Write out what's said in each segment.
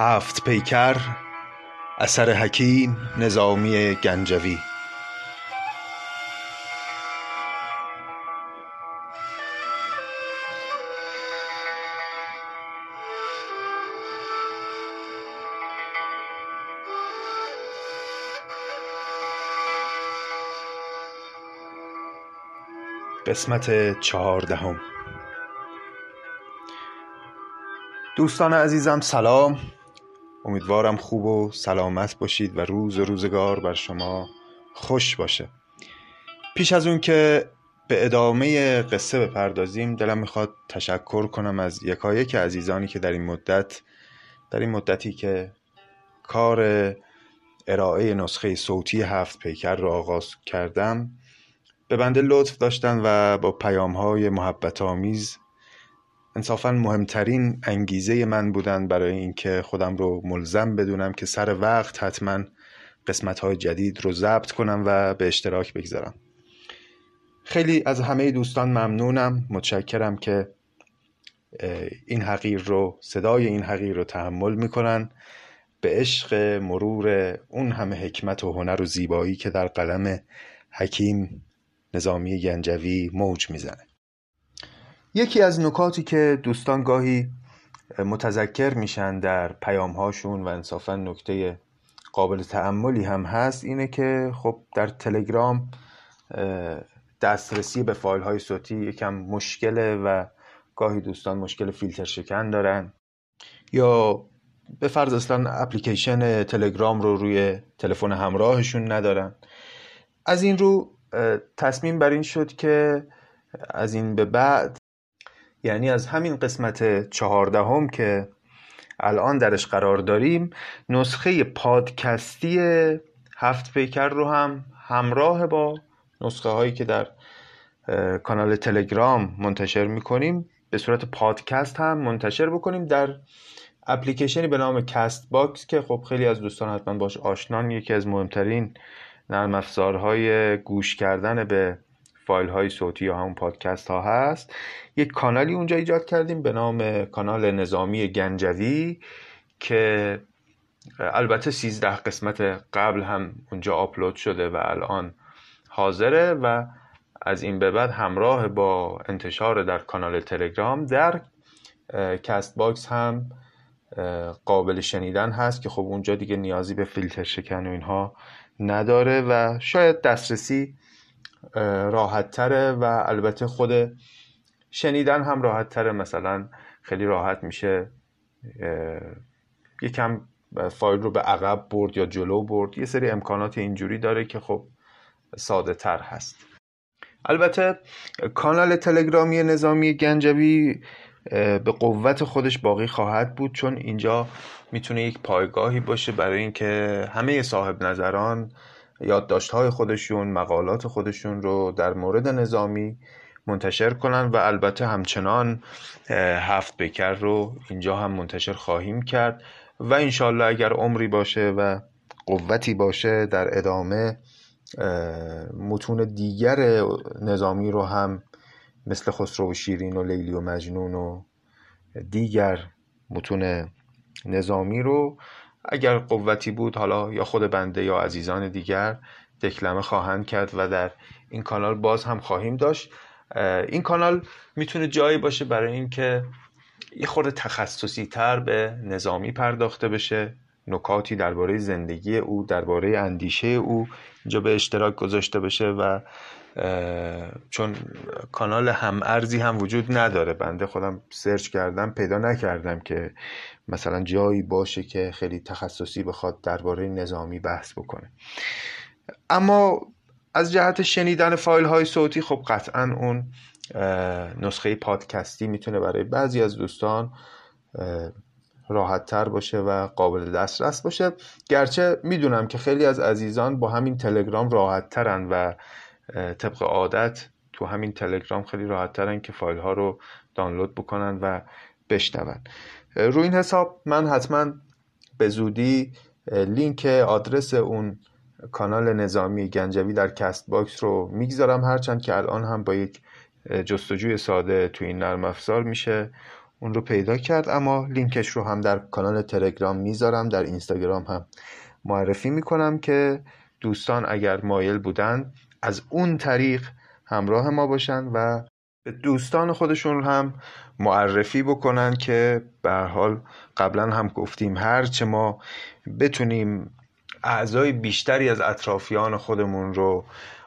هفت پیکر اثر حکیم نظامی گنجوی. قسمت چهاردهم. دوستان عزیزم سلام. امیدوارم خوب و سلامت باشید و روز و روزگار بر شما خوش باشه. پیش از اون که به ادامه قصه بپردازیم دلم می‌خواد تشکر کنم از یکایک عزیزانی که در این مدت در این مدتی که کار ارائه نسخه صوتی هفت پیکر را آغاز کردم به بنده لطف داشتن و با پیام های محبت آمیز انصافا مهمترین انگیزه من بودن برای اینکه خودم رو ملزم بدونم که سر وقت حتما قسمت های جدید رو ضبط کنم و به اشتراک بگذارم. خیلی از همه دوستان ممنونم. متشکرم که این حقیر رو صدای این حقیر رو تحمل می‌کنن. به عشق مرور اون همه حکمت و هنر و زیبایی که در قلم حکیم نظامی گنجوی موج می‌زنه. یکی از نکاتی که دوستان گاهی متذکر میشن در پیام هاشون و انصافا نکته قابل تعملی هم هست اینه که خب در تلگرام دسترسی به فایل های صوتی یکم مشکله و گاهی دوستان مشکل فیلتر شکن دارن. یا به فرض اصلا اپلیکیشن تلگرام رو روی تلفن همراهشون ندارن. از این رو تصمیم بر این شد که از این به بعد یعنی از همین قسمت چهاردهم که الان درش قرار داریم نسخه پادکستی هفت پیکر رو هم همراه با نسخه هایی که در کانال تلگرام منتشر می‌کنیم به صورت پادکست هم منتشر بکنیم در اپلیکیشنی به نام کست باکس که خب خیلی از دوستان حتما باش آشنان یکی از مهمترین نرم افزارهای گوش کردن به فایل های صوتی یا همون پادکست ها هست. یک کانالی اونجا ایجاد کردیم به نام کانال نظامی گنجوی که البته 13 قسمت قبل هم اونجا آپلود شده و الان حاضره و از این به بعد همراه با انتشار در کانال تلگرام در کست باکس هم قابل شنیدن هست که خب اونجا دیگه نیازی به فیلتر شکن و اینها نداره و شاید دسترسی راحت تره و البته خود شنیدن هم راحت تره مثلا خیلی راحت میشه یکم فایل رو به عقب برد یا جلو برد. یه سری امکانات اینجوری داره که خب ساده تر هست. البته کانال تلگرامی نظامی گنجوی به قوت خودش باقی خواهد بود چون اینجا می‌تونه یک پایگاهی باشه برای اینکه همه صاحب نظران یادداشت‌های خودشون مقالات خودشون رو در مورد نظامی منتشر کنن و البته همچنان هفت بکر رو اینجا هم منتشر خواهیم کرد و انشالله اگر عمری باشه و قوتی باشه در ادامه متون دیگر نظامی رو هم مثل خسرو و شیرین و لیلی و مجنون و دیگر متون نظامی رو اگر قوتی بود حالا یا خود بنده یا عزیزان دیگر دکلمه خواهند کرد و در این کانال باز هم خواهیم داشت. این کانال می‌تونه جایی باشه برای اینکه یه خورده تخصصی تر به نظامی پرداخته بشه نکاتی درباره زندگی او درباره اندیشه او اینجا به اشتراک گذاشته بشه و چون کانال هم ارزی هم وجود نداره. بنده خودم سرچ کردم پیدا نکردم که مثلا جایی باشه که خیلی تخصصی بخواد درباره نظامی بحث بکنه. اما از جهت شنیدن فایل های صوتی خب قطعا اون نسخه پادکستی می‌تونه برای بعضی از دوستان راحت تر باشه و قابل دسترس باشه. گرچه می‌دونم که خیلی از عزیزان با همین تلگرام راحت ترن و طبق عادت تو همین تلگرام خیلی راحت ترن که فایل ها رو دانلود بکنن و بشنون. روی این حساب من حتما به زودی لینک آدرس اون کانال نظامی گنجوی در کست باکس رو می‌گذارم. هرچند که الان هم با یک جستجوی ساده تو این نرم افزار میشه اون رو پیدا کرد. اما لینکش رو هم در کانال تلگرام می‌ذارم. در اینستاگرام هم معرفی می‌کنم که دوستان اگر مایل بودن از اون طریق همراه ما باشن و به دوستان خودشون هم معرفی بکنن که به حال قبلا هم گفتیم هرچه ما بتونیم اعضای بیشتری از اطرافیان خودمون رو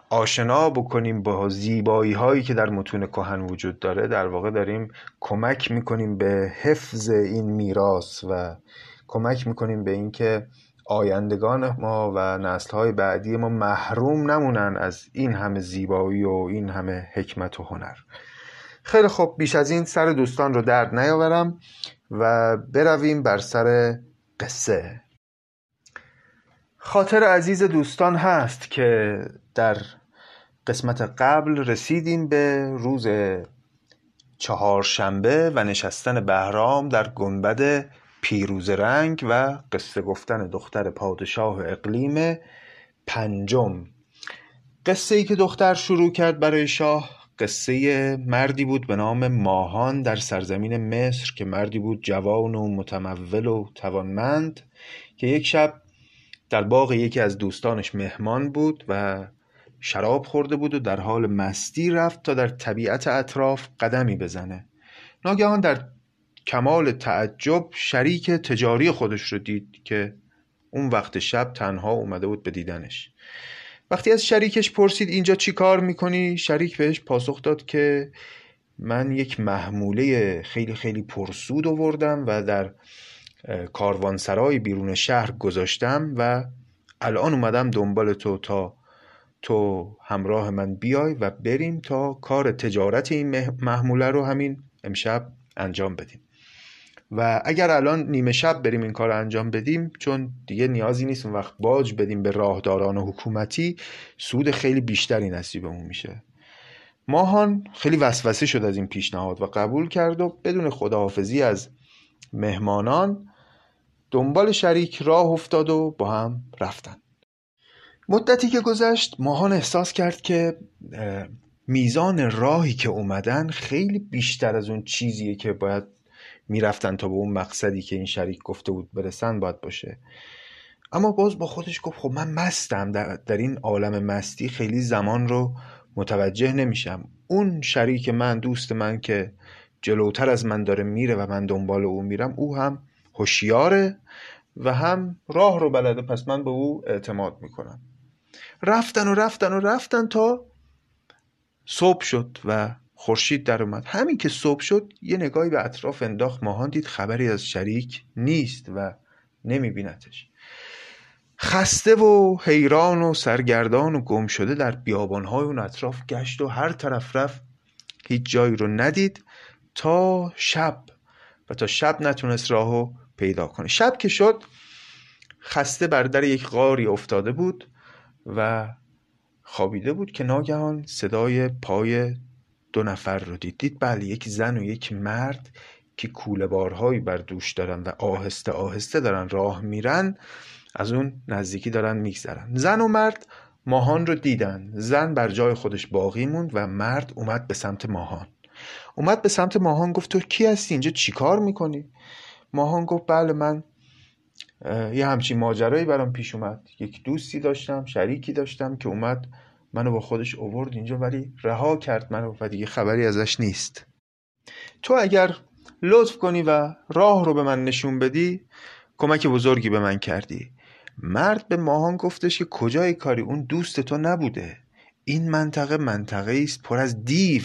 آشنا بکنیم با زیبایی هایی که در متون کهن وجود داره در واقع داریم کمک می‌کنیم به حفظ این میراث و کمک می‌کنیم به اینکه آیندگان ما و نسل های بعدی ما محروم نمونن از این همه زیبایی و این همه حکمت و هنر. خیلی خوب بیش از این سر دوستان رو درد نیاورم و برویم بر سر قصه. خاطر عزیز دوستان هست که در قسمت قبل رسیدیم به روز چهارشنبه و نشستن بهرام در گنبد پیروز رنگ و قصه گفتن دختر پادشاه اقلیم پنجم. قصه ای که دختر شروع کرد برای شاه قصه مردی بود به نام ماهان در سرزمین مصر که مردی بود جوان و متمول و توانمند که یک شب در باغ یکی از دوستانش مهمان بود و شراب خورده بود و در حال مستی رفت تا در طبیعت اطراف قدمی بزنه. ناگهان در کمال تعجب شریک تجاری خودش رو دید که اون وقت شب تنها اومده بود به دیدنش وقتی از شریکش پرسید اینجا چی کار می‌کنی؟ شریک بهش پاسخ داد که من یک محموله خیلی خیلی پرسود آوردم و در کاروانسرای بیرون شهر گذاشتم و الان اومدم دنبال تو تا تو همراه من بیای و بریم تا کار تجارت این محموله رو همین امشب انجام بدیم و اگر الان نیمه شب بریم این کار رو انجام بدیم چون دیگه نیازی نیست اون وقت باج بدیم به راهداران حکومتی سود خیلی بیشتری نصیبمون میشه. ماهان خیلی وسوسه شد از این پیشنهاد و قبول کرد و بدون خداحافظی از مهمانان دنبال شریک راه افتاد و با هم رفتن. مدتی که گذشت ماهان احساس کرد که میزان راهی که اومدن خیلی بیشتر از اون چیزیه که باید می‌رفتن تا به اون مقصدی که این شریک گفته بود برسن باید باشه. اما باز با خودش گفت خب من مستم در, در این عالم مستی خیلی زمان رو متوجه نمیشم. اون شریک من دوست من که جلوتر از من داره میره و من دنبال او میرم او هم هوشیاره و هم راه رو بلده پس من به او اعتماد می‌کنم. رفتن و رفتن و رفتن تا صبح شد و خورشید در اومد. همین که صبح شد یه نگاهی به اطراف انداخت. ماهان دید خبری از شریک نیست و نمیبینتش خسته و حیران و سرگردان و گم شده در بیابانهای اون اطراف گشت و هر طرف رفت. هیچ جایی رو ندید تا شب. و تا شب نتونست راهو پیدا کنه. شب که شد خسته بر در یک غاری افتاده بود و خوابیده بود که ناگهان صدای پای دو نفر رو دید دید بله یک زن و یک مرد که کوله بارهایی بر دوش دارن و آهسته آهسته دارن راه میرن از اون نزدیکی دارن میگذرن. زن و مرد ماهان رو دیدن. زن بر جای خودش باقی موند و مرد اومد به سمت ماهان. اومد به سمت ماهان گفت تو کی هستی؟ اینجا چیکار می‌کنی؟ ماهان گفت بله من یه همچین ماجرایی برام پیش اومد. یک دوستی داشتم شریکی داشتم که اومد منو با خودش اوورد اینجا ولی رها کرد منو و دیگه خبری ازش نیست. تو اگر لطف کنی و راه رو به من نشون بدی کمک بزرگی به من کردی. مرد به ماهان گفتش که کجای کاری؟ اون دوست تو نبوده. این منطقه منطقه است پر از دیو.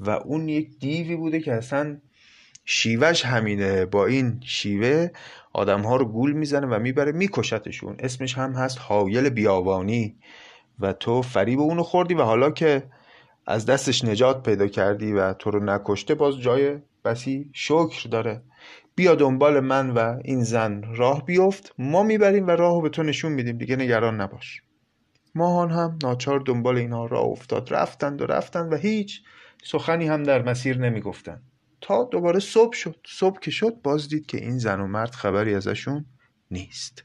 و اون یک دیوی بوده که اصلا شیوهش همینه. با این شیوه آدم ها رو گول می‌زنه و می‌بره میکشتشون. اسمش هم هست حایل بیابانی. و تو فریب اونو خوردی و حالا که از دستش نجات پیدا کردی و تو رو نکشته باز جای بسی شکر داره. بیا دنبال من و این زن راه بیفت. ما می‌بریم و راهو به تو نشون میدیم. دیگه نگران نباش. ماهان هم ناچار دنبال اینها راه افتاد. رفتند و رفتند و هیچ سخنی هم در مسیر نمی‌گفتند. تا دوباره صبح شد. صبح که شد باز دید که این زن و مرد خبری ازشون نیست.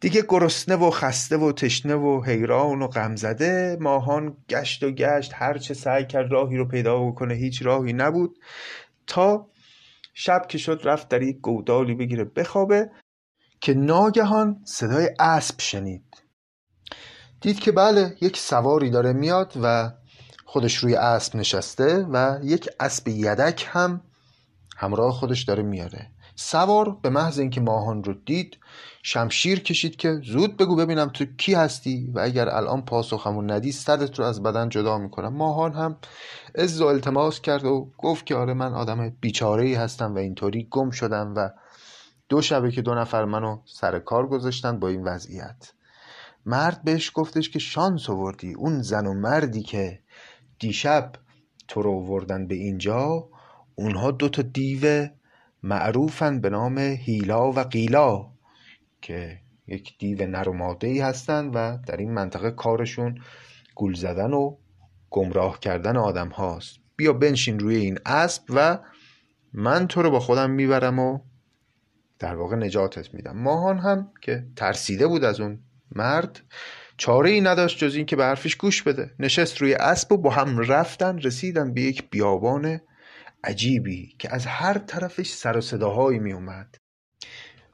دیگه گرسنه و خسته و تشنه و حیران و غمزده. ماهان گشت و گشت هرچه سعی کرد راهی رو پیدا بکنه هیچ راهی نبود. تا شب که شد رفت در یک گودالی بگیره بخوابه که ناگهان صدای اسب شنید. دید که بله یک سواری داره میاد و خودش روی اسب نشسته و یک اسب یدک هم همراه خودش داره میاره. سوار به محض اینکه ماهان رو دید شمشیر کشید که زود بگو ببینم تو کی هستی و اگر الان پاسخمون ندی سرت رو از بدن جدا می‌کنم. ماهان هم از و التماس کرد و گفت که آره من آدم بیچاره ای هستم و اینطوری گم شدم و دو شبه که دو نفر منو سر کار گذاشتن با این وضعیت. مرد بهش گفتش که شانس آوردی. اون زن و مردی که دیشب تو رو وردن به اینجا اونها دو تا دیو معروفن به نام هیلا و قیلا. که یک دیو نر و ماده ای هستن و در این منطقه کارشون گول زدن و گمراه کردن آدم هاست. بیا بنشین روی این اسب و من تو رو با خودم می‌برم و در واقع نجاتت میدم. ماهان هم که ترسیده بود از اون مرد چاره ای نداشت جز این که به حرفش گوش بده. نشست روی اسب و با هم رفتن رسیدن به یک بیابان عجیبی که از هر طرفش سر و صداهایی می اومد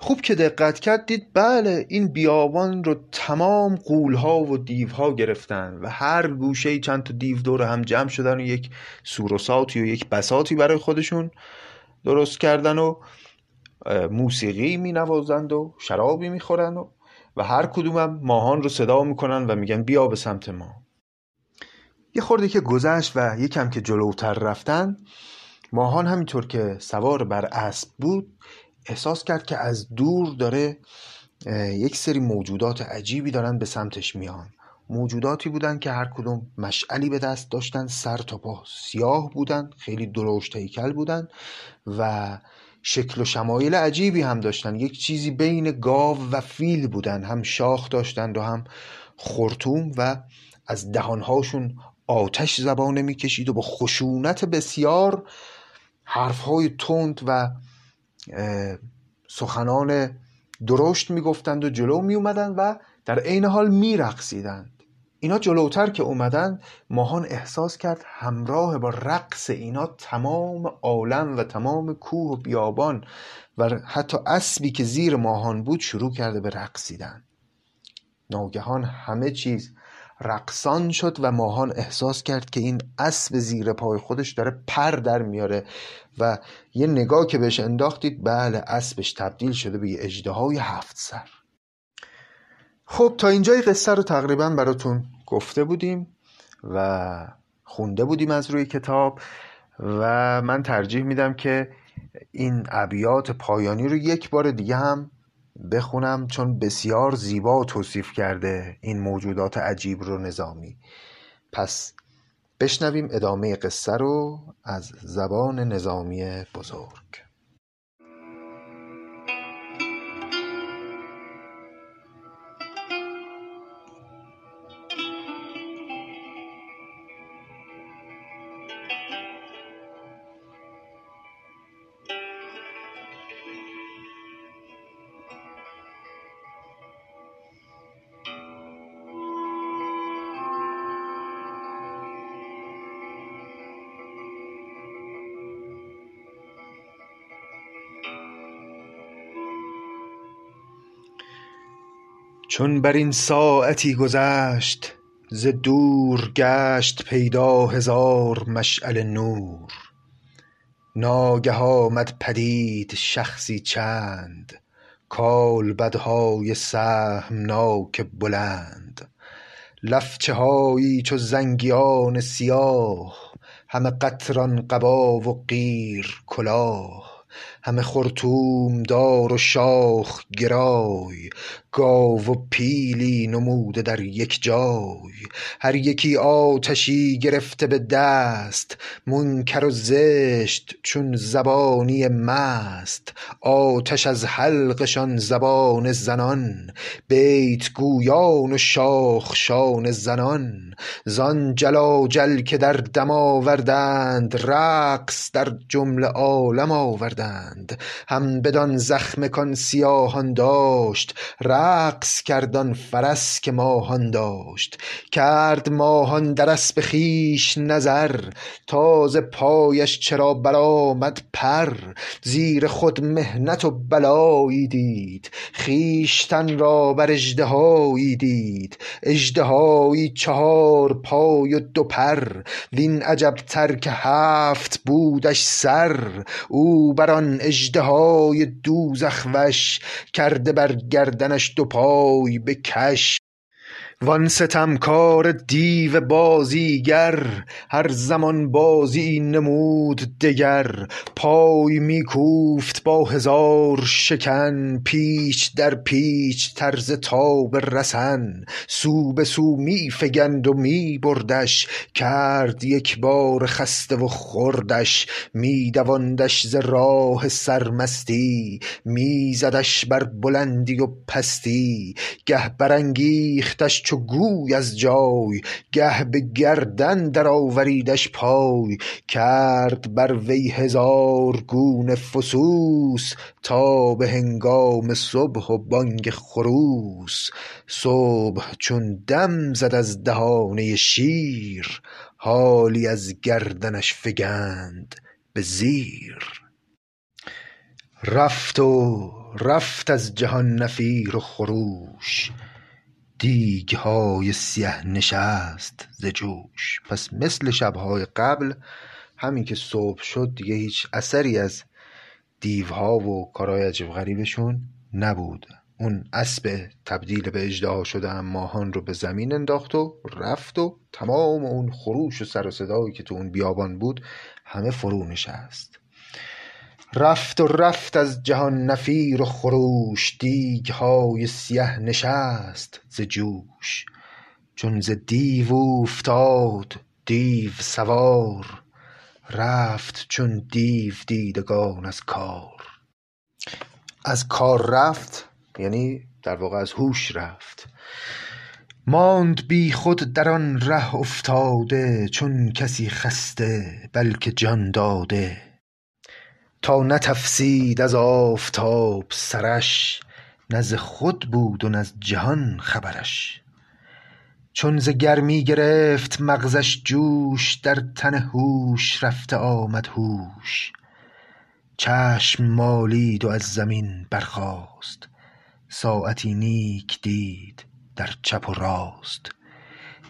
خوب که دقت کرد دید بله این بیابان رو تمام قولها و دیوها گرفتن و هر گوشه چند تا دیو دور هم جمع شدن و یک سوروساتی و یک بساتی برای خودشون درست کردن و موسیقی می نوازند و شرابی می خورن و, و هر کدومم ماهان رو صدا می‌کنن و میگن بیا به سمت ما. یه خورده که گذشت و یکم که جلوتر رفتن ماهان همینطور که سوار بر اسب بود احساس کرد که از دور داره یک سری موجودات عجیبی دارن به سمتش میان. موجوداتی بودن که هر کدوم مشعلی به دست داشتن سر تا پا سیاه بودن خیلی درشت هیکل بودن و شکل و شمایل عجیبی هم داشتن. یک چیزی بین گاو و فیل بودن هم شاخ داشتند و هم خورتوم و از دهانهاشون آتش زبانه می‌کشید و با خشونت بسیار حرفهای تند و سخنان درشت می‌گفتند و جلو می اومدن و در عین حال میرقصیدند. اینا جلوتر که اومدن ماهان احساس کرد همراه با رقص اینا تمام عالم و تمام کوه و بیابان و حتی اسبی که زیر ماهان بود شروع کرده به رقصیدن. ناگهان همه چیز رقصان شد و ماهان احساس کرد که این اسب زیر پای خودش داره پر در میاره و یه نگاه که بهش انداختید بله اسبش تبدیل شده به یه های هفت سر. خب تا اینجای قصه رو تقریبا براتون گفته بودیم و خونده بودیم از روی کتاب و من ترجیح میدم که این ابیات پایانی رو یک بار دیگه هم بخونم چون بسیار زیبا توصیف کرده این موجودات عجیب رو نظامی. پس بشنویم ادامه قصه رو از زبان نظامی بزرگ. چون بر این ساعتی گذشت ز دور گشت پیدا هزار مشعل نور. ناگه آمد پدید شخصی چند کالبدهای سهمناک بلند. لفچه هایی چو زنگیان سیاه همه قطران قبا و قیر کلاه. همه خرطوم دار و شاخ گرای گاو و پیلی نموده در یک جای. هر یکی آتشی گرفته به دست منکر و زشت چون زبانی مست. آتش از حلقشان زبان زنان بیت گویان و شاخشان زنان. زان جلاجل که در دم آوردند رقص در جمله عالم آوردند. فگند هم بدان زخم کان سیاهان داشت رقص کرد آن فرس که ماهان داشت. کرد ماهان در اسب خویش نظر تا ز پایش چرا برآمد پر. زیر خود محنت و بلایی دید خویشتن را بر اژدهایی دید. اژدهایی چهار پای و دو پر وین عجبتر که هفت بودش سر. او بر آن اژدهای دوزخ وش کرده بر گردنش دو پای به کش. وان ستمکار دیو بازیگر هر زمان بازیی نمود دگر. پای می کوفت با هزار شکن پیچ در پیچ طرز تاب رسن. سو به سو می فگند و می بردش کرد یکباره خسته و خردش می دواندش ز راه سرمستی می زدش بر بلندی و پستی. گه برانگیختش چو گوی از جای گه به گردن در آوریدش پای. کرد بر وی هزار گونه فسوس تا به هنگام صبح و بانگ خروس. صبح چون دم زد از دهانه شیر حالی از گردنش فگند به زیر. رفت و رفت از جهان نفیر و خروش. دیگهای سیه نشست ز جوش. پس مثل شبهای قبل همین که صبح شد دیگه هیچ اثری از دیوها و کارهای عجیب غریبشون نبود. اون اسب تبدیل به اژدها شده هم ماهان رو به زمین انداخت و رفت و تمام اون خروش و سر و صدایی که تو اون بیابان بود همه فرو نشست. رفت و رفت از جهان نفیر و خروش دیگهای سیه نشست ز جوش. چون ز دیو اوفتاد دیو سوار رفت چون دیو دیدگان از کار. از کار رفت یعنی در واقع از هوش رفت. ماند بیخود در آن ره افتاده چون کسی خسته بلکه جان داده. تا نتفسید از آفتاب سرش نه خود بود و نز جهان خبرش. چون ز گرمی گرفت مغزش جوش در تن هوش رفته آمد هوش. چشم مالید و از زمین برخاست ساعتی نیک دید در چپ و راست.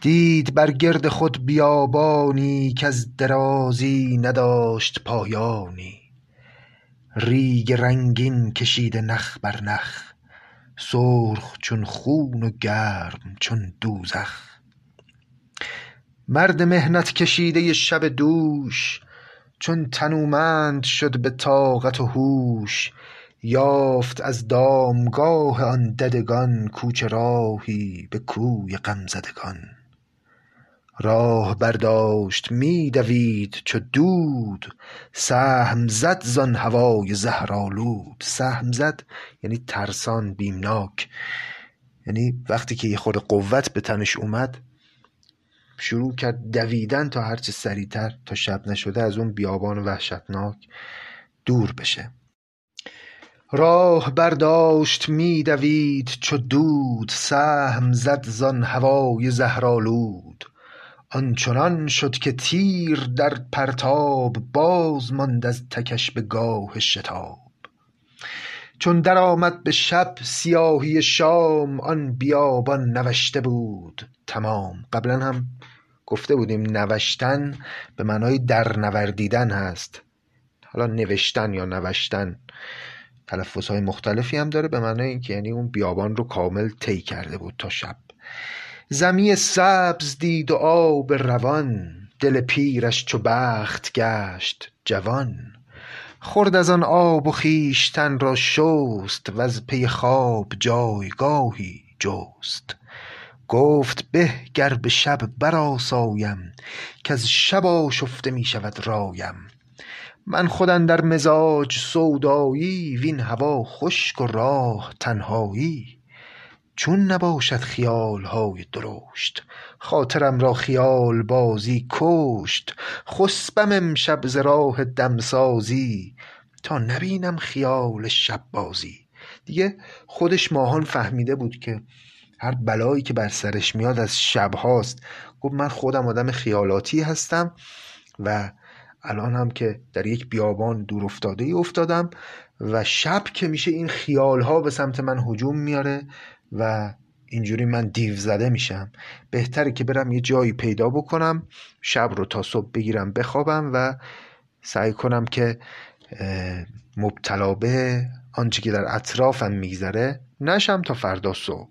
دید بر گرد خود بیابانی کز درازی نداشت پایانی. ریگ رنگین کشیده نخ بر نخ سرخ چون خون و گرم چون دوزخ. مرد محنت کشیده شب دوش چون تنومند شد به طاقت و هوش یافت از دامگاه آن ددگان کوچه راهی به کوی غمزدگان. راه برداشت می دوید چو دود سهم زد زان هوای زهرآلود. سهم زد یعنی ترسان بیمناک. یعنی وقتی که یه خورده قوت به تنش اومد شروع کرد دویدن تا هرچه سریعتر تا شب نشده از اون بیابان وحشتناک دور بشه. راه برداشت می دوید چو دود سهم زد زان هوای زهرآلود. آنچنان شد که تیر در پرتاب باز ماند از تکش به گاه شتاب. چون درآمد به شب سیاهی شام آن بیابان نوشته بود. تمام. قبلا هم گفته بودیم نوشتن به معنای درنوردیدن هست. حالا نوشتن یا نوشتن تلفظ های مختلفی هم داره به معنای اینکه یعنی اون بیابان رو کامل طی کرده بود تا شب. زمی سبز دید و آب روان دل پیرش چو بخت گشت جوان. خورد از آن آب و خویشتن را شست وز پی خواب جایگاهی جست. گفت به گر به شب برآسایم کز شب آشفته می شود رایم. من خود اندر مزاج سودایی وین هوا خشک و راه تنهایی. چون نباشد خیال های درشت خاطرم را خیال بازی کشت. خسبم امشب ز راه دمسازی تا نبینم خیال شب بازی. دیگه خودش ماهان فهمیده بود که هر بلایی که بر سرش میاد از شب هاست. گفت من خودم آدم خیالاتی هستم و الان هم که در یک بیابان دور افتاده ای افتادم و شب که میشه این خیال ها به سمت من هجوم میاره و اینجوری من دیو زده میشم. بهتره که برم یه جایی پیدا بکنم شب رو تا صبح بگیرم بخوابم و سعی کنم که مبتلا به آنچه که در اطرافم میگذره نشم تا فردا صبح.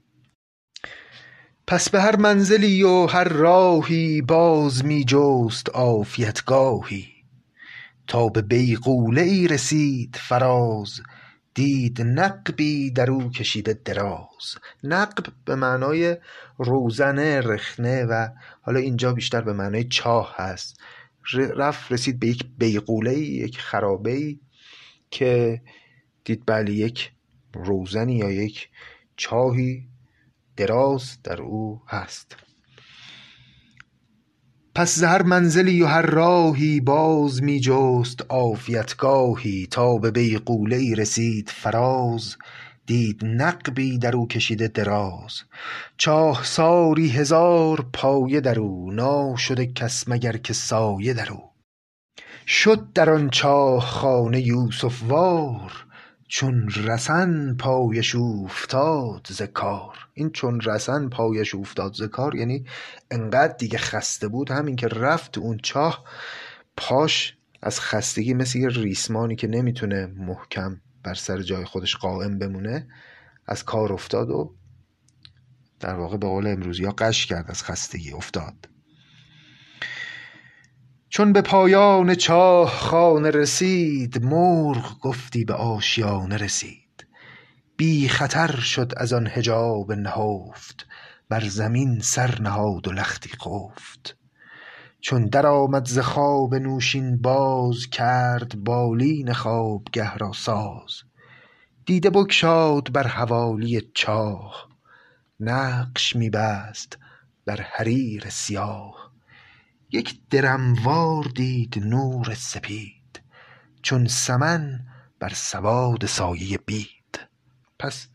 پس به هر منزلی و هر راهی باز می جست آفیتگاهی تا به بیغوله ای رسید فراز دید نقبی در او کشیده دراز. نقب به معنای روزنه رخنه و حالا اینجا بیشتر به معنای چاه هست. رفت رسید به یک بیغوله یک خرابه که دید بله یک روزنی یا یک چاهی دراز در او هست. پس ز هر منزلی و هر راهی باز می جست عافیتگاهی تا به بیغوله ای رسید فراز. دید نقبی در او کشیده دراز. چاهساری هزار پایه در او ناشده کس مگر که سایه در شد در آن چاه خانه یوسف وار چون رسن پایش اوفتاد ز کار. این چون رسن پایش اوفتاد ز کار یعنی انقدر دیگه خسته بود همین که رفت اون چاه پاش از خستگی مثل یه ریسمانی که نمی‌تونه محکم بر سر جای خودش قائم بمونه از کار افتاد و در واقع به قول امروزی ها قش کرد از خستگی افتاد. چون به پایان چاه خانه رسید مرغ گفتی به آشیانه رسید. بی خطر شد از آن حجاب نهفت بر زمین سر نهاد و لختی خفت. چون درآمد ز خواب نوشین باز کرد بالین خوابگه را ساز. دیده بگشاد بر حوالی چاه نقش می بست بر حریر سیاه. یک درموار دید نور سپید چون سمن بر سواد سایه بید. پس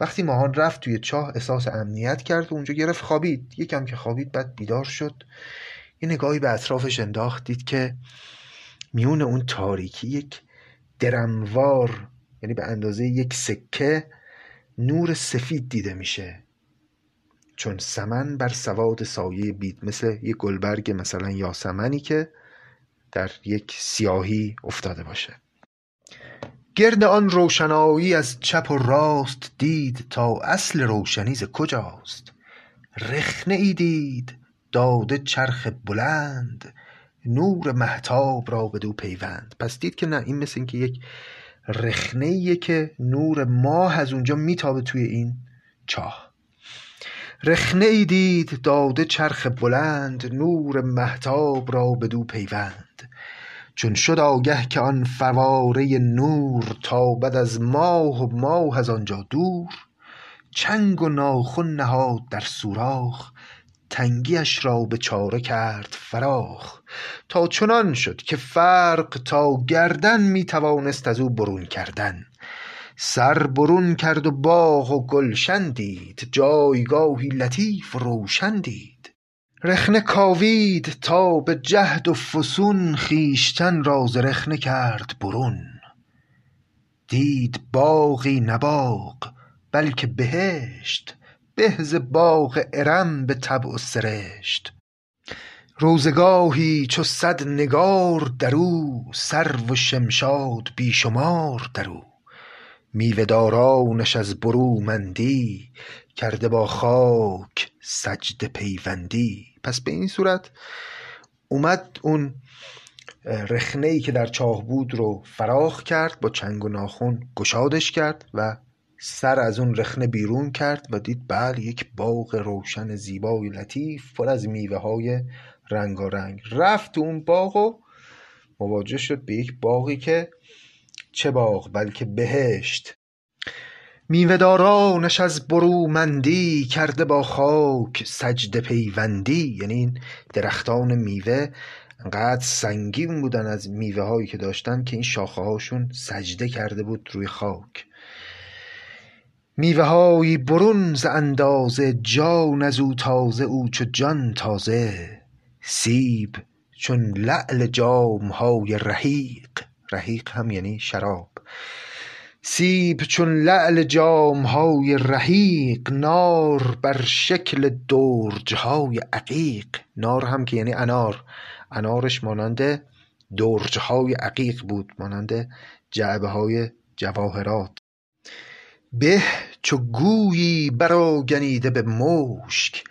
وقتی ماهان رفت توی چاه احساس امنیت کرد و اونجا گرفت خوابید. یکم که خوابید بعد بیدار شد. یه نگاهی به اطرافش انداخت دید که میون اون تاریکی یک درموار یعنی به اندازه یک سکه نور سفید دیده میشه. چون سمن بر سواد سایه بید مثل یک گلبرگ مثلا یاسمنی که در یک سیاهی افتاده باشه. گرد آن روشنایی از چپ و راست دید تا اصل روشنی ز کجاست. رخنه ای دید داده چرخ بلند نور مهتاب را بدو پیوند. پس دید که نه این مثل اینکه یک رخنه که نور ماه از اونجا میتابه توی این چاه. رخنه ای دید داده چرخ بلند نور مهتاب را بدو پیوند. چون شد آگه که آن فواره نور تابد از ماه و ماه از آنجا دور چنگ و ناخن نهاد در سوراخ تنگیش را به چاره کرد فراخ. تا چنان شد که فرق تا گردن می توانست از او برون کردن. سر برون کرد و باغ و گلشن دید جایگاهی لطیف روشن دید. رخنه کاوید تا به جهد و فسون خویشتن را ز رخنه کرد برون. دید باغی نه باغ بلکه بهشت به ز باغ ارم به طبع و سرشت. روضه چو صد نگار در او سرو و شمشاد بی شمار در میوه دارانش از برومندی کرده با خاک سجده پیوندی. پس به این صورت اومد اون رخنه ای که در چاه بود رو فراخ کرد با چنگ و ناخن گشادش کرد و سر از اون رخنه بیرون کرد و دید بله یک باغ روشن زیبای لطیف پر از میوه های رنگارنگ. رفت اون باغ و مواجه شد به یک باغی که چه باغ بلکه بهشت. میوهدارانش از برومندی کرده با خاک سجده پیوندی یعنی این درختان میوه انقدر سنگین بودن از میوه هایی که داشتن که این شاخه هاشون سجده کرده بود روی خاک. میوه هایی برون ز اندازه جان از او تازه او چو جان تازه. سیب چون لعل جام های رحیق. رحیق هم یعنی شراب. سیب چون لعل جام های رحیق نار بر شکل درج های عقیق. نار هم که یعنی انار. انارش مانند درج های عقیق بود مانند جعبه های جواهرات. به چو گویی برآگنیده به مشک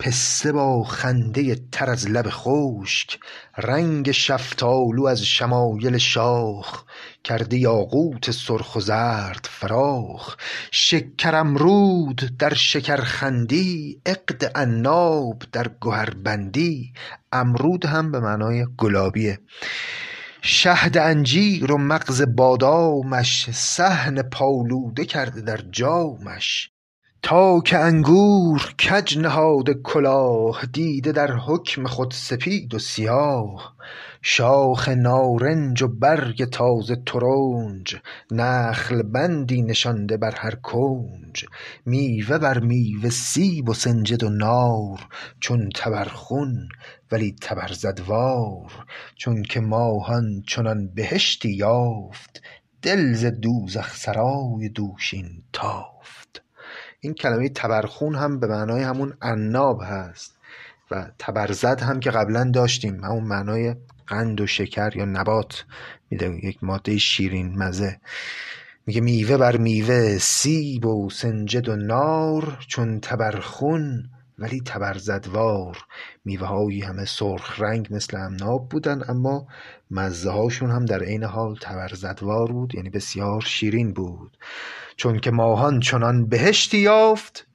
پسته با خنده تر از لب خشک رنگ شفتالو از شمایل شاخ کرده یاقوت سرخ و زرد فراخ. شکر امرود در شکرخندی عقد عناب در گهربندی. امرود هم به معنای گلابیه شهد انجیر و مغز بادامش صحن پالوده کرده در جامش. تا که انگور کج نهاده کلاه دیده در حکم خود سپید و سیاه. شاخ نارنج و برگ تازه ترنج نخل بندی نشانده بر هر کنج. میوه بر میوه سیب و سنجد و نار چون تبرخون ولی تبرزدوار چونک ماهان چنان بهشتی یافت دل ز دوزخ سرای دوشین تافت این کلمه تبرخون هم به معنای همون عناب هست و تبرزد هم که قبلا داشتیم. همون معنای قند و شکر یا نبات میده. یک ماده شیرین مزه. میگه میوه بر میوه سیب و سنجد و نار چون تبرخون ولی تبرزدوار. میوه هایی همه سرخ رنگ مثل عناب بودن اما مزه هاشون هم در عین حال تبرزدوار بود یعنی بسیار شیرین بود. چون که ماهان چنان بهشتی یافت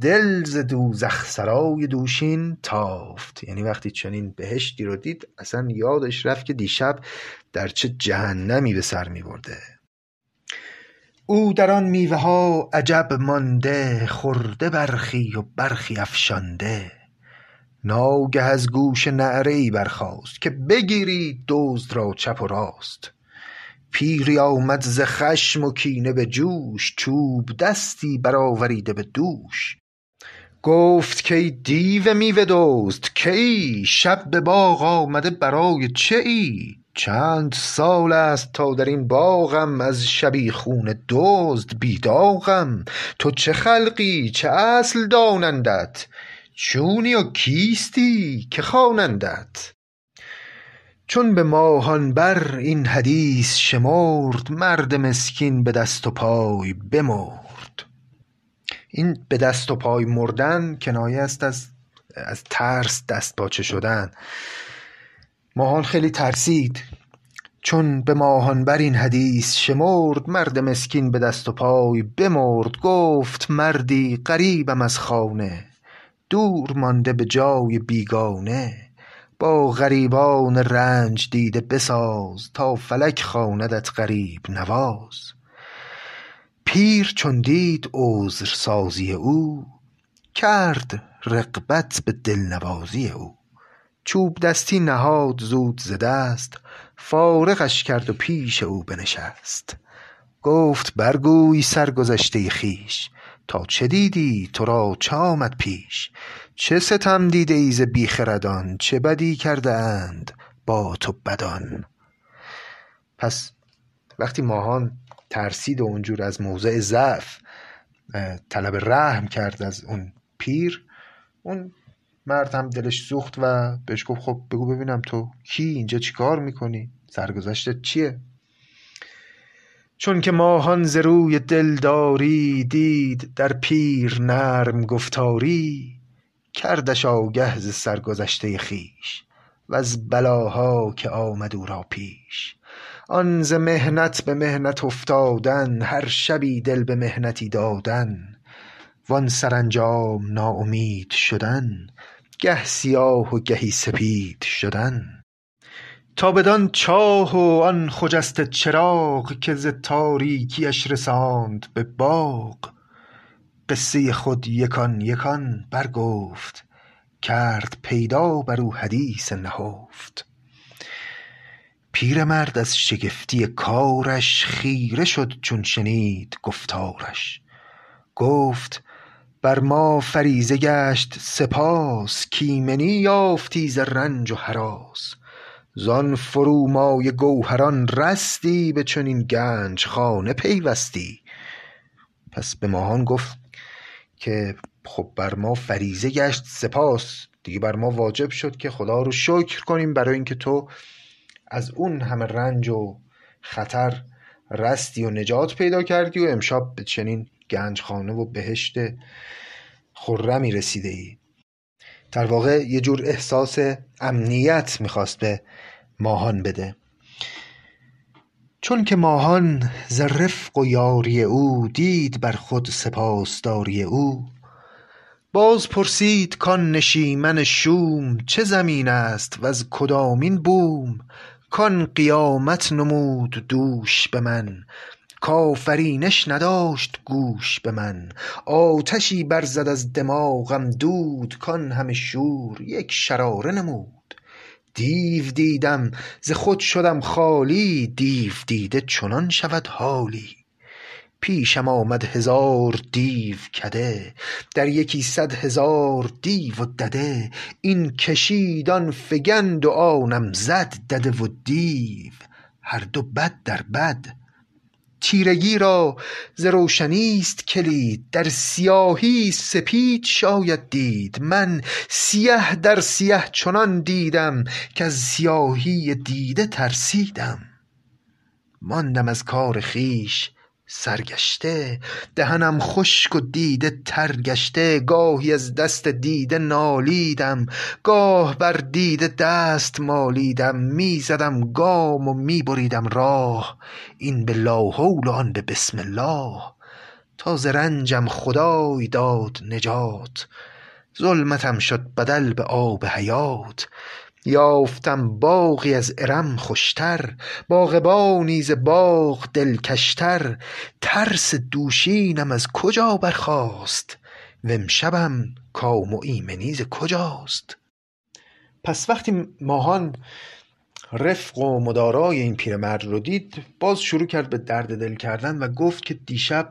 دل ز دوزخ سرای دوشین تافت. یعنی وقتی چنین بهشتی رو دید اصلا یادش رفت که دیشب در چه جهنمی به سر می برده. او در آن میوه ها عجب مانده خورده برخی و برخی افشانده. ناگه از گوش نعره ای برخاست که بگیرید دزد را چپ و راست. پیری آمد ز خشم و کینه به جوش چوب دستی برآوریده به دوش. گفت کای دیو میوه دزد کیی شب به باغ آمده برای چه ای؟ چند سال است تا در این باغم از شبیخون دزد بی داغم تو چه خلقی چه اصل دانندت؟ چونی و کیستی که خوانندت؟ چون به ماهان بر این حدیث شمرد مرد مسکین به دست و پای بمرد. این به دست و پای مردن کنایه است از از ترس دست پاچه شدن. ماهان خیلی ترسید. چون به ماهان بر این حدیث شمرد مرد مسکین به دست و پای بمرد گفت مردی غریبم از خانه. دور مانده به جای بیگانه با غریبان رنج دیده بساز تا فلک خواندت غریب نواز. پیر چون دید عذرسازی او کرد رغبت به دلنوازی او. چوب دستی نهاد زود ز دست فارغش کرد و پیش او بنشست. گفت برگوی سرگذشته خویش تا چه دیدی تو را چه آمد پیش؟ چه ستم دیده ای ز بیخردان چه بدی کرده اند با تو بدان؟ پس وقتی ماهان ترسید و اونجور از موضع ضعف طلب رحم کرد از اون پیر اون مرد هم دلش سوخت و بهش گفت خب بگو ببینم تو کی؟ اینجا چی کار می‌کنی؟ سرگذشتت چیه؟ چون که ماهان ز روی دلداری دید در پیر نرم گفتاری کردش آگه ز سرگذشته خویش وز بلاها که آمد او را پیش. آن ز محنت به محنت افتادن هر شبی دل به محنتی دادن وان سرانجام ناامید شدن گه سیاه و گهی سپید شدن. تا بدان چاه و آن خجسته چراغ که ز تاریکیش رساند به باغ. قصه خود یکان یکان برگفت کرد پیدا بر او حدیث نهفت. پیرمرد از شگفتی کارش خیره شد چون شنید گفتارش. گفت بر ما فریضه گشت سپاس کایمنی یافتی ز رنج و هراس زان فرومایه گوهران رستی به چنین گنجخانه پیوستی. پس به ماهان گفت که خب بر ما فریضه گشت سپاس. دیگه بر ما واجب شد که خدا رو شکر کنیم برای اینکه تو از اون همه رنج و خطر رستی و نجات پیدا کردی و امشب به چنین گنجخانه و بهشت خرمی رسیده ای در واقع یه جور احساس امنیت می‌خواست به ماهان بده. چون که ماهان ز رفق و یاری او دید بر خود سپاسداری او باز پرسید کان نشیمن شوم چه زمین است وز کدامین بوم؟ کان قیامت نمود دوش به من کآفرینش نداشت گوش به من. آتشی برزد از دماغم دود کان همه شور یک شراره نمود. دیو دیدم ز خود شدم خالی دیو دیده چنان شود حالی. پیشم آمد هزار دیو کده در یکی صد هزار دیو و دده. این کشید آن فگند و آنم زد دده و دیو. هر دو بد در بد تیرگی را ز روشنی ست کلید در سیاهی سپید شاید دید. من سیه در سیه چنان دیدم کز سیاهی دیده ترسیدم. ماندم از کار خویش سرگشته دهنم خشک و دیده تر گشته گاهی از دست دیده نالیدم گاه بر دیده دست مالیدم می زدم گام و می بریدم راه این به لاحول و آن به بسم الله. تا ز رنجم خدای داد نجات ظلمتم شد بدل به آب حیات. یافتم باغی از ارم خوشتر باغبانی ز باغ دلکشتر. ترس دوشینم از کجا برخاست؟ وامشبم کام و ایمنی ز کجاست؟ پس وقتی ماهان رفق و مدارای این پیرمرد رو دید باز شروع کرد به درد دل کردن و گفت که دیشب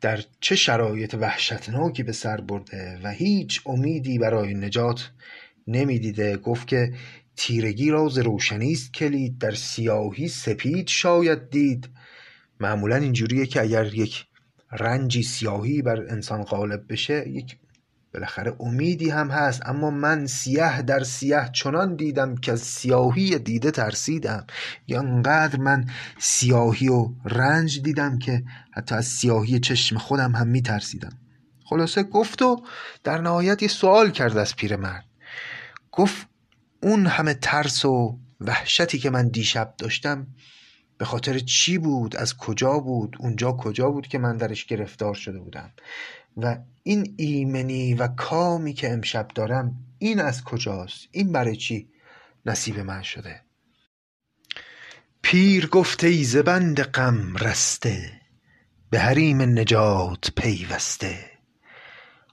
در چه شرایط وحشتناکی به سر برده و هیچ امیدی برای نجات نمی‌دیده. گفت که تیرگی را ز روشنی ست کلید در سیاهی سپید شاید دید. معمولا اینجوریه که اگر یک رنجی سیاهی بر انسان غالب بشه یک بالاخره امیدی هم هست. اما من سیه در سیه چنان دیدم که از سیاهی دیده ترسیدم. یا انقدر من سیاهی و رنج دیدم که حتی از سیاهی چشم خودم هم میترسیدم. خلاصه گفت و در نهایت یه سوال کرد از پیرمرد گفت اون همه ترس و وحشتی که من دیشب داشتم به خاطر چی بود؟ از کجا بود؟ اونجا کجا بود که من درش گرفتار شده بودم؟ و این ایمنی و کامی که امشب دارم این از کجاست؟ این برای چی نصیب من شده؟ پیر گفت ای ز بند غم رسته به حریم نجات پیوسته.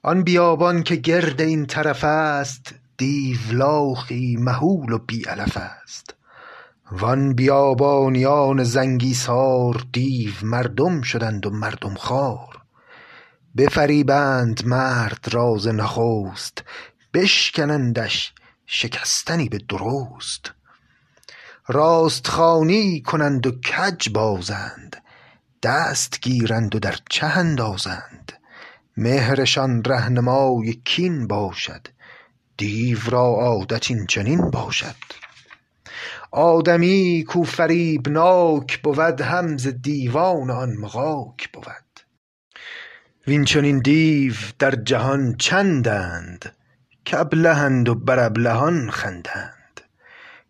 آن بیابان که گرد این طرف است دیولاخی مهول و بی علف است. وان بیابانیان زنگیسار دیو مردم شدند و مردم خوار بفریبند مرد را ز بشکنندش شکستنی به درست. راست خوانی کنند و کج بازند دست گیرند و در چه اندازند؟ مهرشان رهنمای کین باشد دیو را عادت این چنین باشد. آدمی کو فریبناک بود هم ز دیوان آن مغاک بود. وین چنین دیو در جهان چندند؟ کابلهند و بر ابلهان خندند.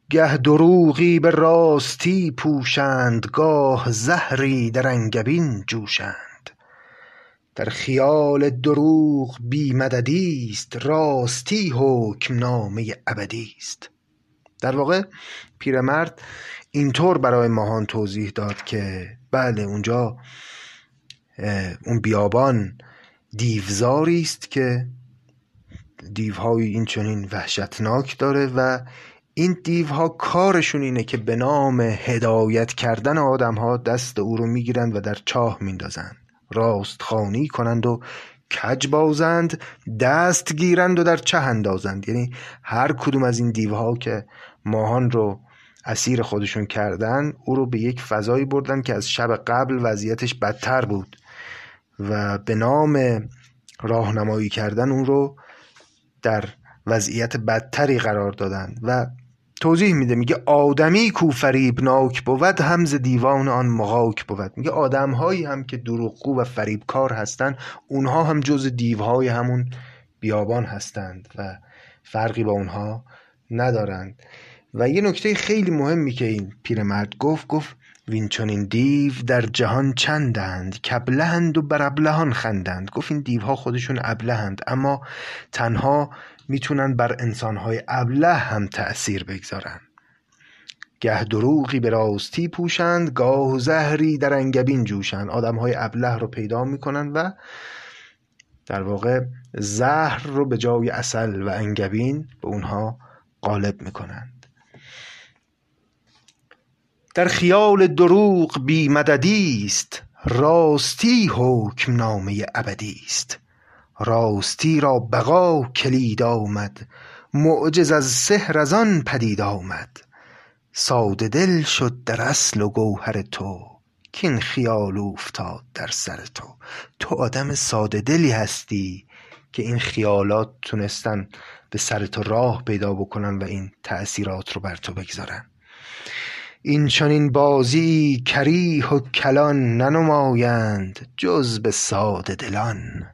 گه دروغی به راستی پوشند گاه زهری در انگبین جوشند. در خیال دروغ بی مددی ست راستی حکم نامه ابدی ست در واقع پیرمرد اینطور برای ماهان توضیح داد که بله اونجا اون بیابان دیوزاری ست که دیوهای این چنین وحشتناک داره و این دیوها کارشون اینه که به نام هدایت کردن آدمها دست او رو می‌گیرند و در چاه میندازند راست خانی کنند و کج بازند دست گیرند و در چه اندازند. یعنی هر کدوم از این دیوها که ماهان رو اسیر خودشون کردن او رو به یک فضایی بردن که از شب قبل وضعیتش بدتر بود و به نام راهنمایی کردن اون رو در وضعیت بدتری قرار دادن. و توضیح میده میگه آدمی کو فریبناک بود همز دیوان آن مغاک بود. میگه آدم هایی هم که دروغگو و فریبکار هستند اونها هم جز دیوهای همون بیابان هستند و فرقی با اونها ندارند. و یه نکته خیلی مهمی که این پیرمرد گفت گفت چنین دیو در جهان چندند؟ کبلهند و بر ابلهان خندند. گفت این دیوها خودشون ابلهند اما تنها می‌تونن بر انسانهای ابله هم تأثیر بگذارن. گه دروغی به راستی پوشند گاه زهری در انگبین جوشند. آدمهای ابله رو پیدا می‌کنن و در واقع زهر رو به جای اصل و انگبین به اونها غالب می‌کنند. در خیال دروغ بی مددی است راستی حکم نامه ابدی است. راستی را بقا کلید آمد معجز از سحر از آن پدید آمد. ساده دل شد در اصل و گوهر تو کین خیال اوفتاد در سر تو. تو آدم ساده دلی هستی که این خیالات تونستن به سر تو راه پیدا بکنن و این تأثیرات رو بر تو بگذارن. این چنین بازی کریه و کلان ننمایند جز به ساده دلان.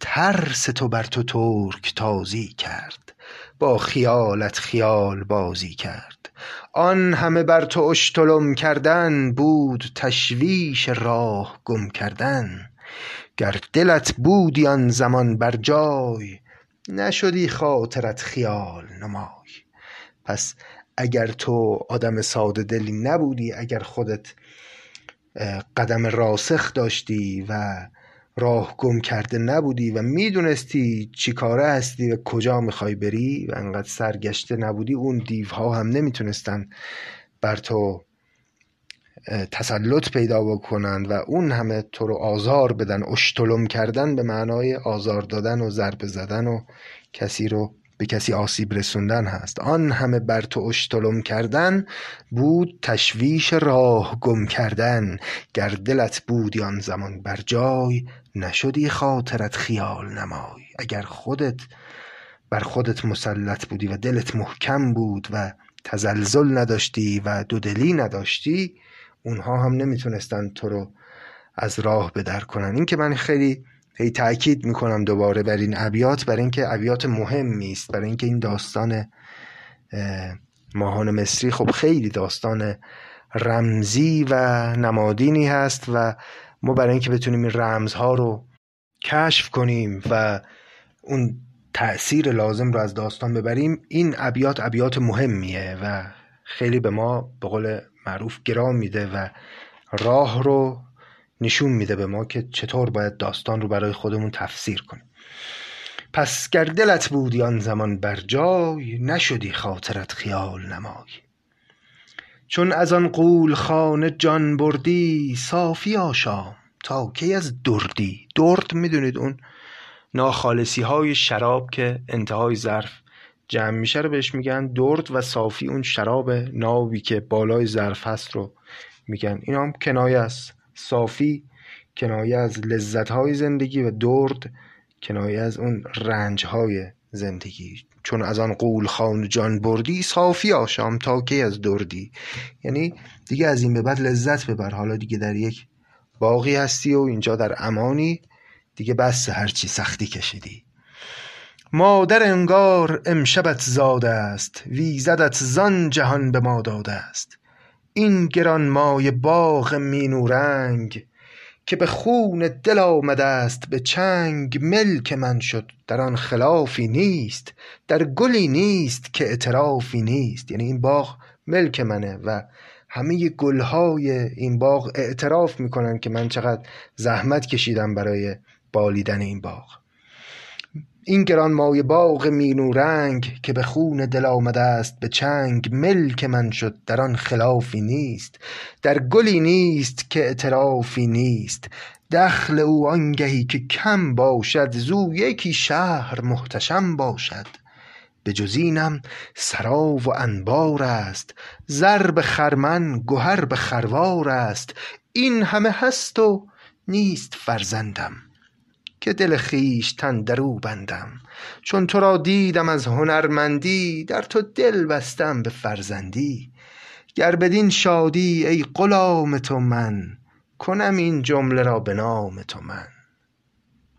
ترس تو بر تو ترک تازی کرد با خیالت خیال بازی کرد. آن همه بر تو اشتلم کردن بود تشویش راه گم کردن. گر دلت بودی آن زمان بر جای نشدی خاطرت خیال نمای. پس اگر تو آدم ساده دلی نبودی اگر خودت قدم راسخ داشتی و راه گم کرده نبودی و می‌دونستی چی کاره هستی و کجا می‌خوای بری و انقدر سرگشته نبودی اون دیوها هم نمی‌تونستن بر تو تسلط پیدا بکنند و اون همه تو رو آزار بدن. اشتلم کردن به معنای آزار دادن و ضربه زدن و کسی رو به کسی آسیب رسوندن هست. آن همه بر تو اشتلم کردن بود تشویش راه گم کردن. گر دلت بودی آن زمان بر جای نشدی خاطرت خیال نمای. اگر خودت بر خودت مسلط بودی و دلت محکم بود و تزلزل نداشتی و دودلی نداشتی اونها هم نمی‌تونستن تو رو از راه بدر کنن. این که من خیلی هی تاکید می‌کنم دوباره بر این ابیات برای اینکه ابیات مهمی است برای اینکه این داستان ماهان مصری خب خیلی داستان رمزی و نمادینی هست و ما برای اینکه بتونیم این رمزها رو کشف کنیم و اون تأثیر لازم رو از داستان ببریم این ابیات ابیات مهمیه و خیلی به ما به قول معروف گرام میده و راه رو نشون میده به ما که چطور باید داستان رو برای خودمون تفسیر کنیم. پس گر دلت بودی آن زمان بر جای نشدی خاطرت خیال نمای. چون از آن قول خانه جان بردی صافی آشام تا کی از دردی. درد می‌دونید اون ناخالصی های شراب که انتهای ظرف جمع میشه رو بهش میگن. درد و صافی اون شراب نابی که بالای ظرف هست رو میگن. این هم کنایه است. صافی کنایه از لذت های زندگی و درد کنایه از اون رنج های زندگی. چون از آن قول خان جان بردی صافی آشام تا کی از دردی. یعنی دیگه از این به بعد لذت ببر. حالا دیگه در یک باقی هستی و اینجا در امانی دیگه بس هرچی سختی کشیدی. مادر انگار امشبت زاده است ویزدت زان جهان به ما داده است. این گران مای باغ مینورنگ که به خون دل آمده است به چنگ ملک من شد در آن خلافی نیست در گلی نیست که اعترافی نیست. یعنی این باغ ملک منه و همه گلهای این باغ اعتراف می‌کنن که من چقدر زحمت کشیدم برای بالیدن این باغ. این گرانمایه باغ مینو رنگ که به خون دل آمده است به چنگ ملک من شد در آن خلافی نیست در گلی نیست که اعترافی نیست. دخل او آنگهی که کم باشد زو یکی شهر محتشم باشد. به جز اینم سرا و انبار است زر به خرمن گهر به خروار است. این همه هست و نیست فرزندم. که دل خویشتن در او بندم. چون تو را دیدم از هنرمندی در تو دل بستم به فرزندی. گر بدین شادی ای غلام تو من کنم این جمله را به نام تو من.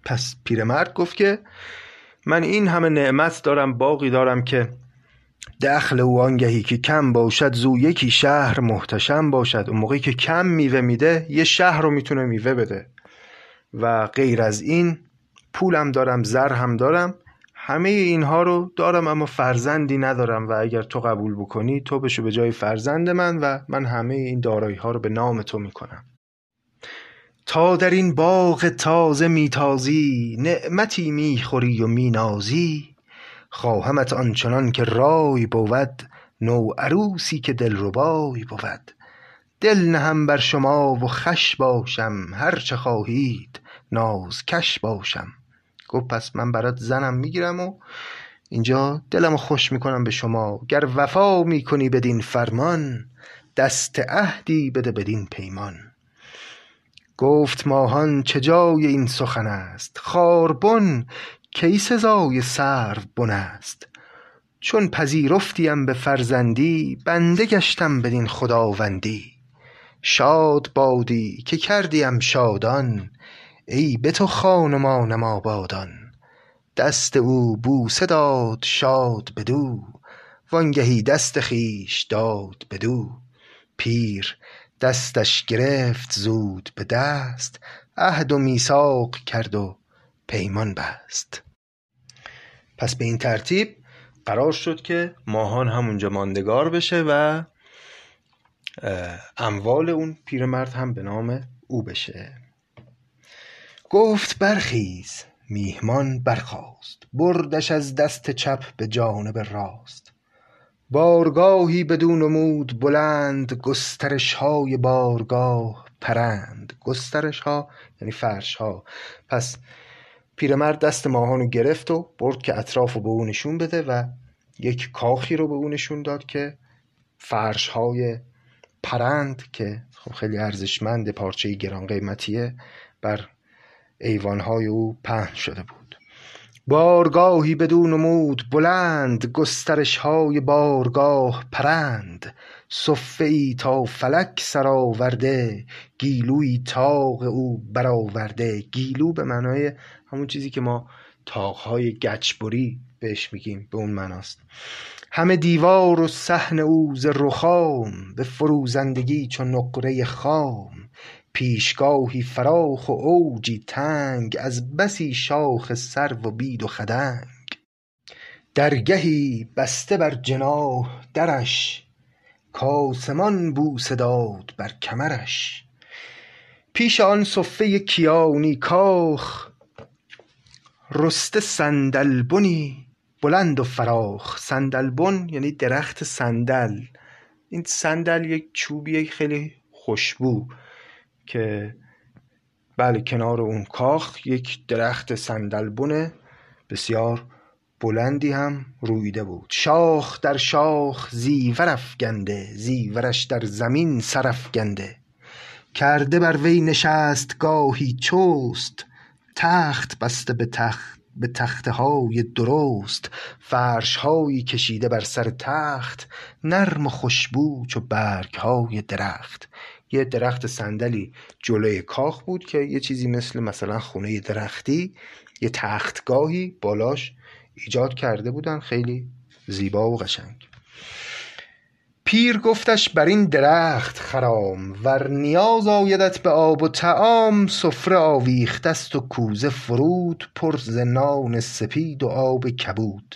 پس پیرمرد گفت که من این همه نعمت دارم باقی دارم که دخل او آنگهی که کم باشد زو یکی شهر محتشم باشد. اون موقعی که کم میوه میده یه شهر رو می‌تونه میوه بده. و غیر از این پولم دارم زر هم دارم همه اینها رو دارم اما فرزندی ندارم و اگر تو قبول بکنی تو بشو به جای فرزند من و من همه این دارایی ها رو به نام تو می‌کنم. تا در این باغ تازه میتازی نعمتی می‌خوری و مینازی خواهمت آنچنان که رای بود نو عروسی که دلربای بود. دل نهم بر شما و خوش باشم هر چه خواهید. نازکش باشم. گفت پس من برات زنم می‌گیرم و اینجا دلمو خوش می‌کنم به شما. گر وفا می‌کنی بدین فرمان دست عهدی بده بدین پیمان. گفت ماهان چه جای این سخن است؟ خاربن کی سزای سروبن است؟ چون پذیرفتیم به فرزندی بنده گشتم بدین خداوندی. شاد بادی که کردیم شادان ای به تو خان و مانم آبادان. دست او بوسه داد شاد بدو. وانگهی دست خویش داد بدو. پیر دستش گرفت زود به دست. عهد و میثاق کرد و پیمان بست. پس به این ترتیب قرار شد که ماهان همونجا ماندگار بشه و اموال اون پیرمرد هم به نام او بشه. گفت برخیز میهمان برخاست بردش از دست چپ به جانب راست. بارگاهی بدو نمود بلند گسترش های بارگاه پرند. گسترش ها یعنی فرش ها. پس پیرمرد دست ماهانو گرفت و برد که اطراف رو به او نشون بده و یک کاخی رو به او نشون داد که فرش های پرند که خب خیلی ارزشمند پارچه گران قیمتیه بر ایوانهای او پهن شده بود. بارگاهی بدو نمود بلند گسترش های بارگاه پرند. صفه ای تا فلک سرآورده گیلوی طاق او برآورده. گیلو به معنای همون چیزی که ما طاقهای گچبری بهش میگیم به اون معناست. همه دیوار و صحن او ز رخام به فروزندگی چون نقره خام. پیشگاهی فراخ و اوجی تنگ از بسی شاخ سرو و بید و خدنگ. درگهی بسته بر جناح درش کآسمان بوسه داد بر کمرش. پیش آن صفه کیانی کاخ رسته صندلبنی بلند و فراخ. صندلبن یعنی درخت صندل. این صندل یک چوبیه خیلی خوشبو. که بله کنار اون کاخ یک درخت صندلبن بسیار بلندی هم رویده بود. شاخ در شاخ زیور افگنده زیورش در زمین سر افگنده. کرده بر وی نشستگاهی چست تخت بسته به تخت به تخته های درست. فرش هایی کشیده بر سر تخت نرم و خوشبو چو برگ های درخت. یه درخت صندلی جلوی کاخ بود که یه چیزی مثل مثلا خونه درختی یه تختگاهی بالاش ایجاد کرده بودن. خیلی زیبا و قشنگ. پیر گفتش بر این درخت خرام ور نیاز آیدت به آب و طعام سفره آویخته ست و کوزه فرود پر ز نان سپید و آب کبود.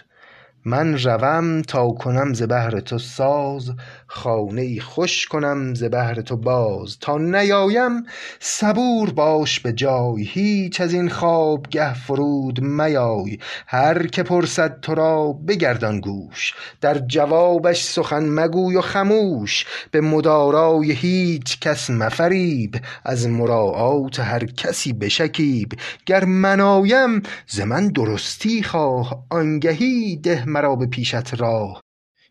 من روم تا کنم ز بهر تو ساز خانه ای خوش کنم ز بهر تو باز. تا نیایم صبور باش به جای. هیچ از این خوابگه فرود میای. هر که پرسد تو را بگردان گوش. در جوابش سخن مگوی و خموش. به مدارای هیچ کس مفریب. از مراعات هر کسی بشکیب. گر من آیم ز من درستی خواه. آنگهی ده مرا به پیشت راه.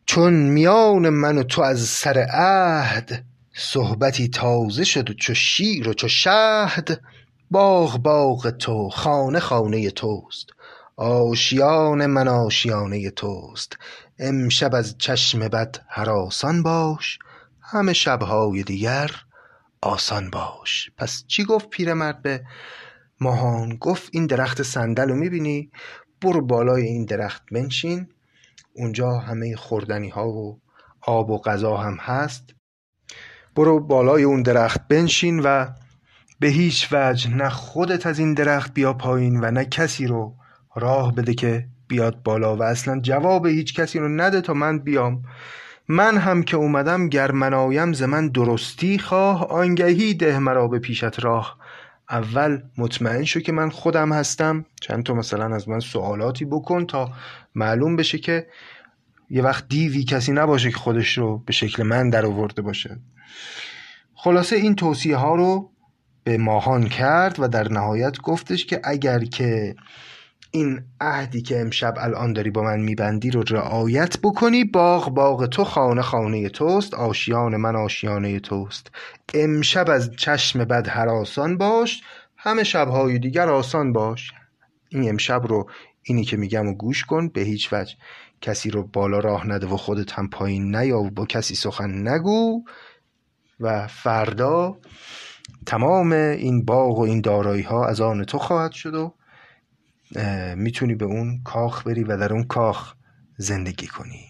چون میان من و تو از سر عهد صحبتی تازه شد چو شیر و چو شهد باغ باغ تو خانه خانه توست. آشیان من آشیانه توست. امشب از چشم بد هراسان باش همه شبهای دیگر آسان باش. پس چی گفت پیرمرد به ماهان؟ گفت این درخت صندل رو می‌بینی؟ برو بالای این درخت بنشین. اونجا همه خوردنی ها و آب و غذا هم هست. برو بالای اون درخت بنشین و به هیچ وجه نه خودت از این درخت بیا پایین و نه کسی رو راه بده که بیاد بالا و اصلا جواب هیچ کسی رو نده تا من بیام. من هم که اومدم گر من آیم ز من درستی خواه آنگهی ده مرا به پیشت راه. اول مطمئن شو که من خودم هستم. چند تا مثلا از من سوالاتی بکن تا معلوم بشه که یه وقت دیوی کسی نباشه که خودش رو به شکل من در آورده باشه. خلاصه این توصیه ها رو به ماهان کرد و در نهایت گفتش که اگر که این عهدی که امشب الان داری با من میبندی رو رعایت بکنی باغ باغ تو خانه خانه توست آشیان من آشیانه توست. امشب از چشم بد هراسان باش همه شبهای دیگر آسان باش. این امشب رو اینی که میگم و گوش کن به هیچ وجه. کسی رو بالا راه نده و خودت هم پایین نیا و با کسی سخن نگو. و فردا تمام این باغ و این دارایی ها از آن تو خواهد شد و می‌تونی به اون کاخ بری و در اون کاخ زندگی کنی.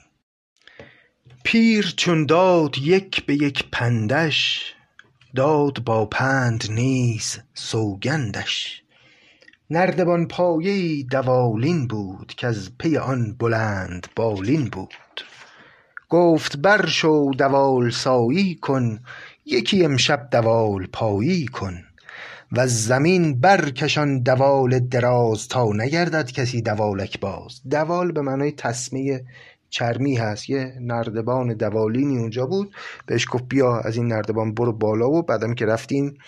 پیر چون داد یک به یک پندش داد با پند نیز سوگندش. نردبان پایه دوالین بود که از پی آن بلند بالین بود. گفت بر شو دوال سایی کن یکی امشب دوال پایی کن. و زمین برکشان دوال دراز تا نگردد کسی دوالک باز دوال به معنای تسمه چرمی هست. یه نردبان دوالینی اونجا بود. بهش گفت بیا از این نردبان برو بالا و بعدم که رفتین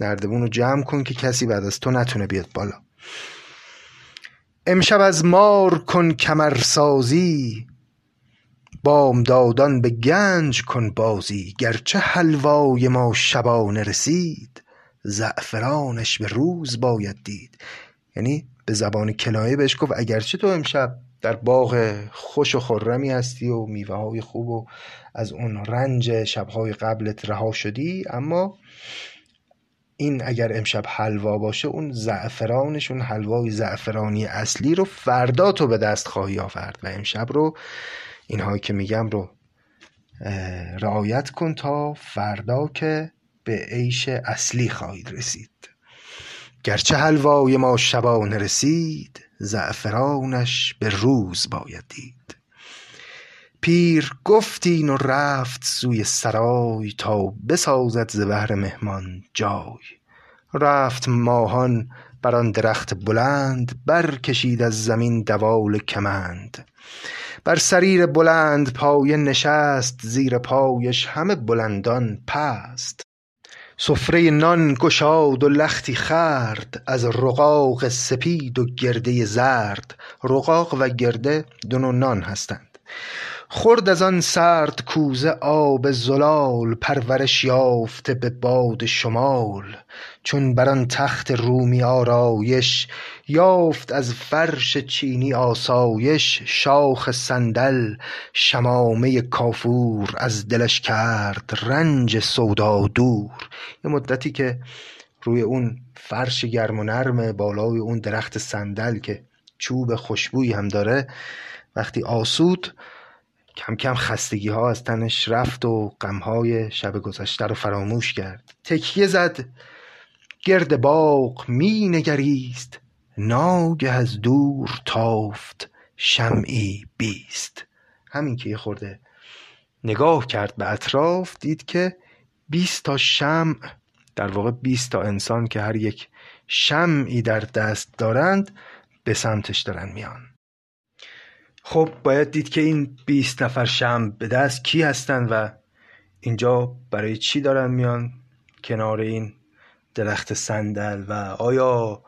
نردبان رو جمع کن که کسی بعد از تو نتونه بیاد بالا. امشب از مار کن کمرسازی بامدادان به گنج کن بازی گرچه حلوای ما شبانه رسید زعفرانش به روز باید دید. یعنی به زبان کنایه بهش گفت اگرچه تو امشب در باغ خوش و خرمی هستی و میوه های خوب و از اون رنج شبهای قبلت رها شدی اما این اگر امشب حلوا باشه اون زعفرانش اون حلوای زعفرانی اصلی رو فردا تو به دست خواهی آورد. و امشب رو اینهایی که میگم رو رعایت کن تا فردا که به عیش اصلی خواهید رسید. گرچه حلوای ما شبانه رسید زعفرانش به روز باید دید. پیر گفتین و رفت سوی سرای تا بسازد ز بهر مهمان جای. رفت ماهان بر آن درخت بلند برکشید از زمین دوال کمند. بر سریر بلند پایه نشست زیر پایش همه بلندان پست. سفره نان گشاد و لختی خورد از رقاق سپید و گرده زرد. رقاق و گرده دو نان هستند. خورد از آن سرد کوزه آب زلال پرورش یافته به باد شمال. چون بر آن تخت رومی آرایش یافت از فرش چینی آسایش شاخ صندل شمامه کافور از دلش کرد رنج سودا دور. یه مدتی که روی اون فرش گرم و نرم بالای اون درخت صندل که چوب خوشبویی هم داره وقتی آسود کم کم خستگی ها از تنش رفت و غمهای شب گذشته رو فراموش کرد. تکیه زد. گرد باغ می نگریست. ناگه از دور تافت. شمعی بیست. همین که یه خورده نگاه کرد به اطراف دید که بیست تا شمع در واقع بیست تا انسان که هر یک شمعی در دست دارند به سمتش دارن میان. خب باید دید که این بیست نفر شمع به دست کی هستن و اینجا برای چی دارن میان کنار این درخت صندل و آیا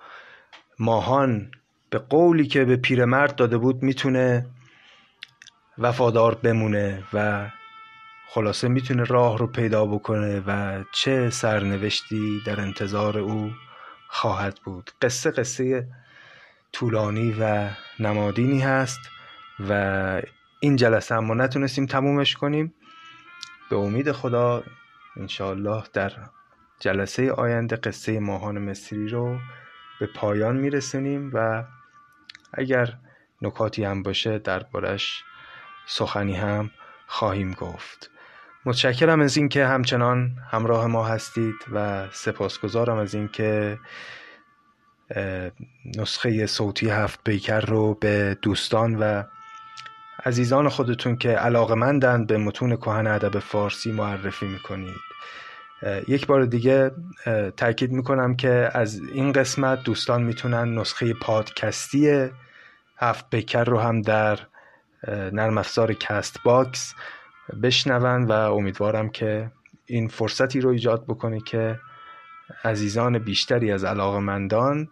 ماهان به قولی که به پیرمرد داده بود می‌تونه وفادار بمونه و خلاصه می‌تونه راه رو پیدا بکنه و چه سرنوشتی در انتظار او خواهد بود. قصه قصه طولانی و نمادینی هست. و این جلسه هم ما نتونستیم تمومش کنیم. به امید خدا انشاءالله در جلسه آینده قصه ماهان مصری رو به پایان میرسونیم و اگر نکاتی هم باشه دربارش سخنی هم خواهیم گفت. متشکرم از اینکه همچنان همراه ما هستید و سپاسگزارم از اینکه نسخه صوتی هفت پیکر رو به دوستان و عزیزان خودتون که علاقمندند به متون کهن ادب فارسی معرفی می‌کنید. یک بار دیگه تاکید می‌کنم که از این قسمت دوستان می‌تونن نسخه پادکستی هفت پیکر رو هم در نرم افزار کست باکس بشنون و امیدوارم که این فرصتی رو ایجاد بکنه که عزیزان بیشتری از علاقمندان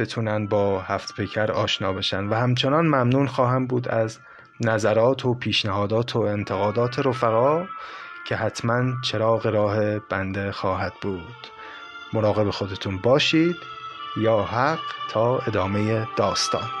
بتونن با هفت پیکر آشنا بشن. و همچنان ممنون خواهم بود از نظرات و پیشنهادات و انتقادات رفقا که حتما چراغ راه بنده خواهد بود. مراقب خودتون باشید. یا حق تا ادامه داستان.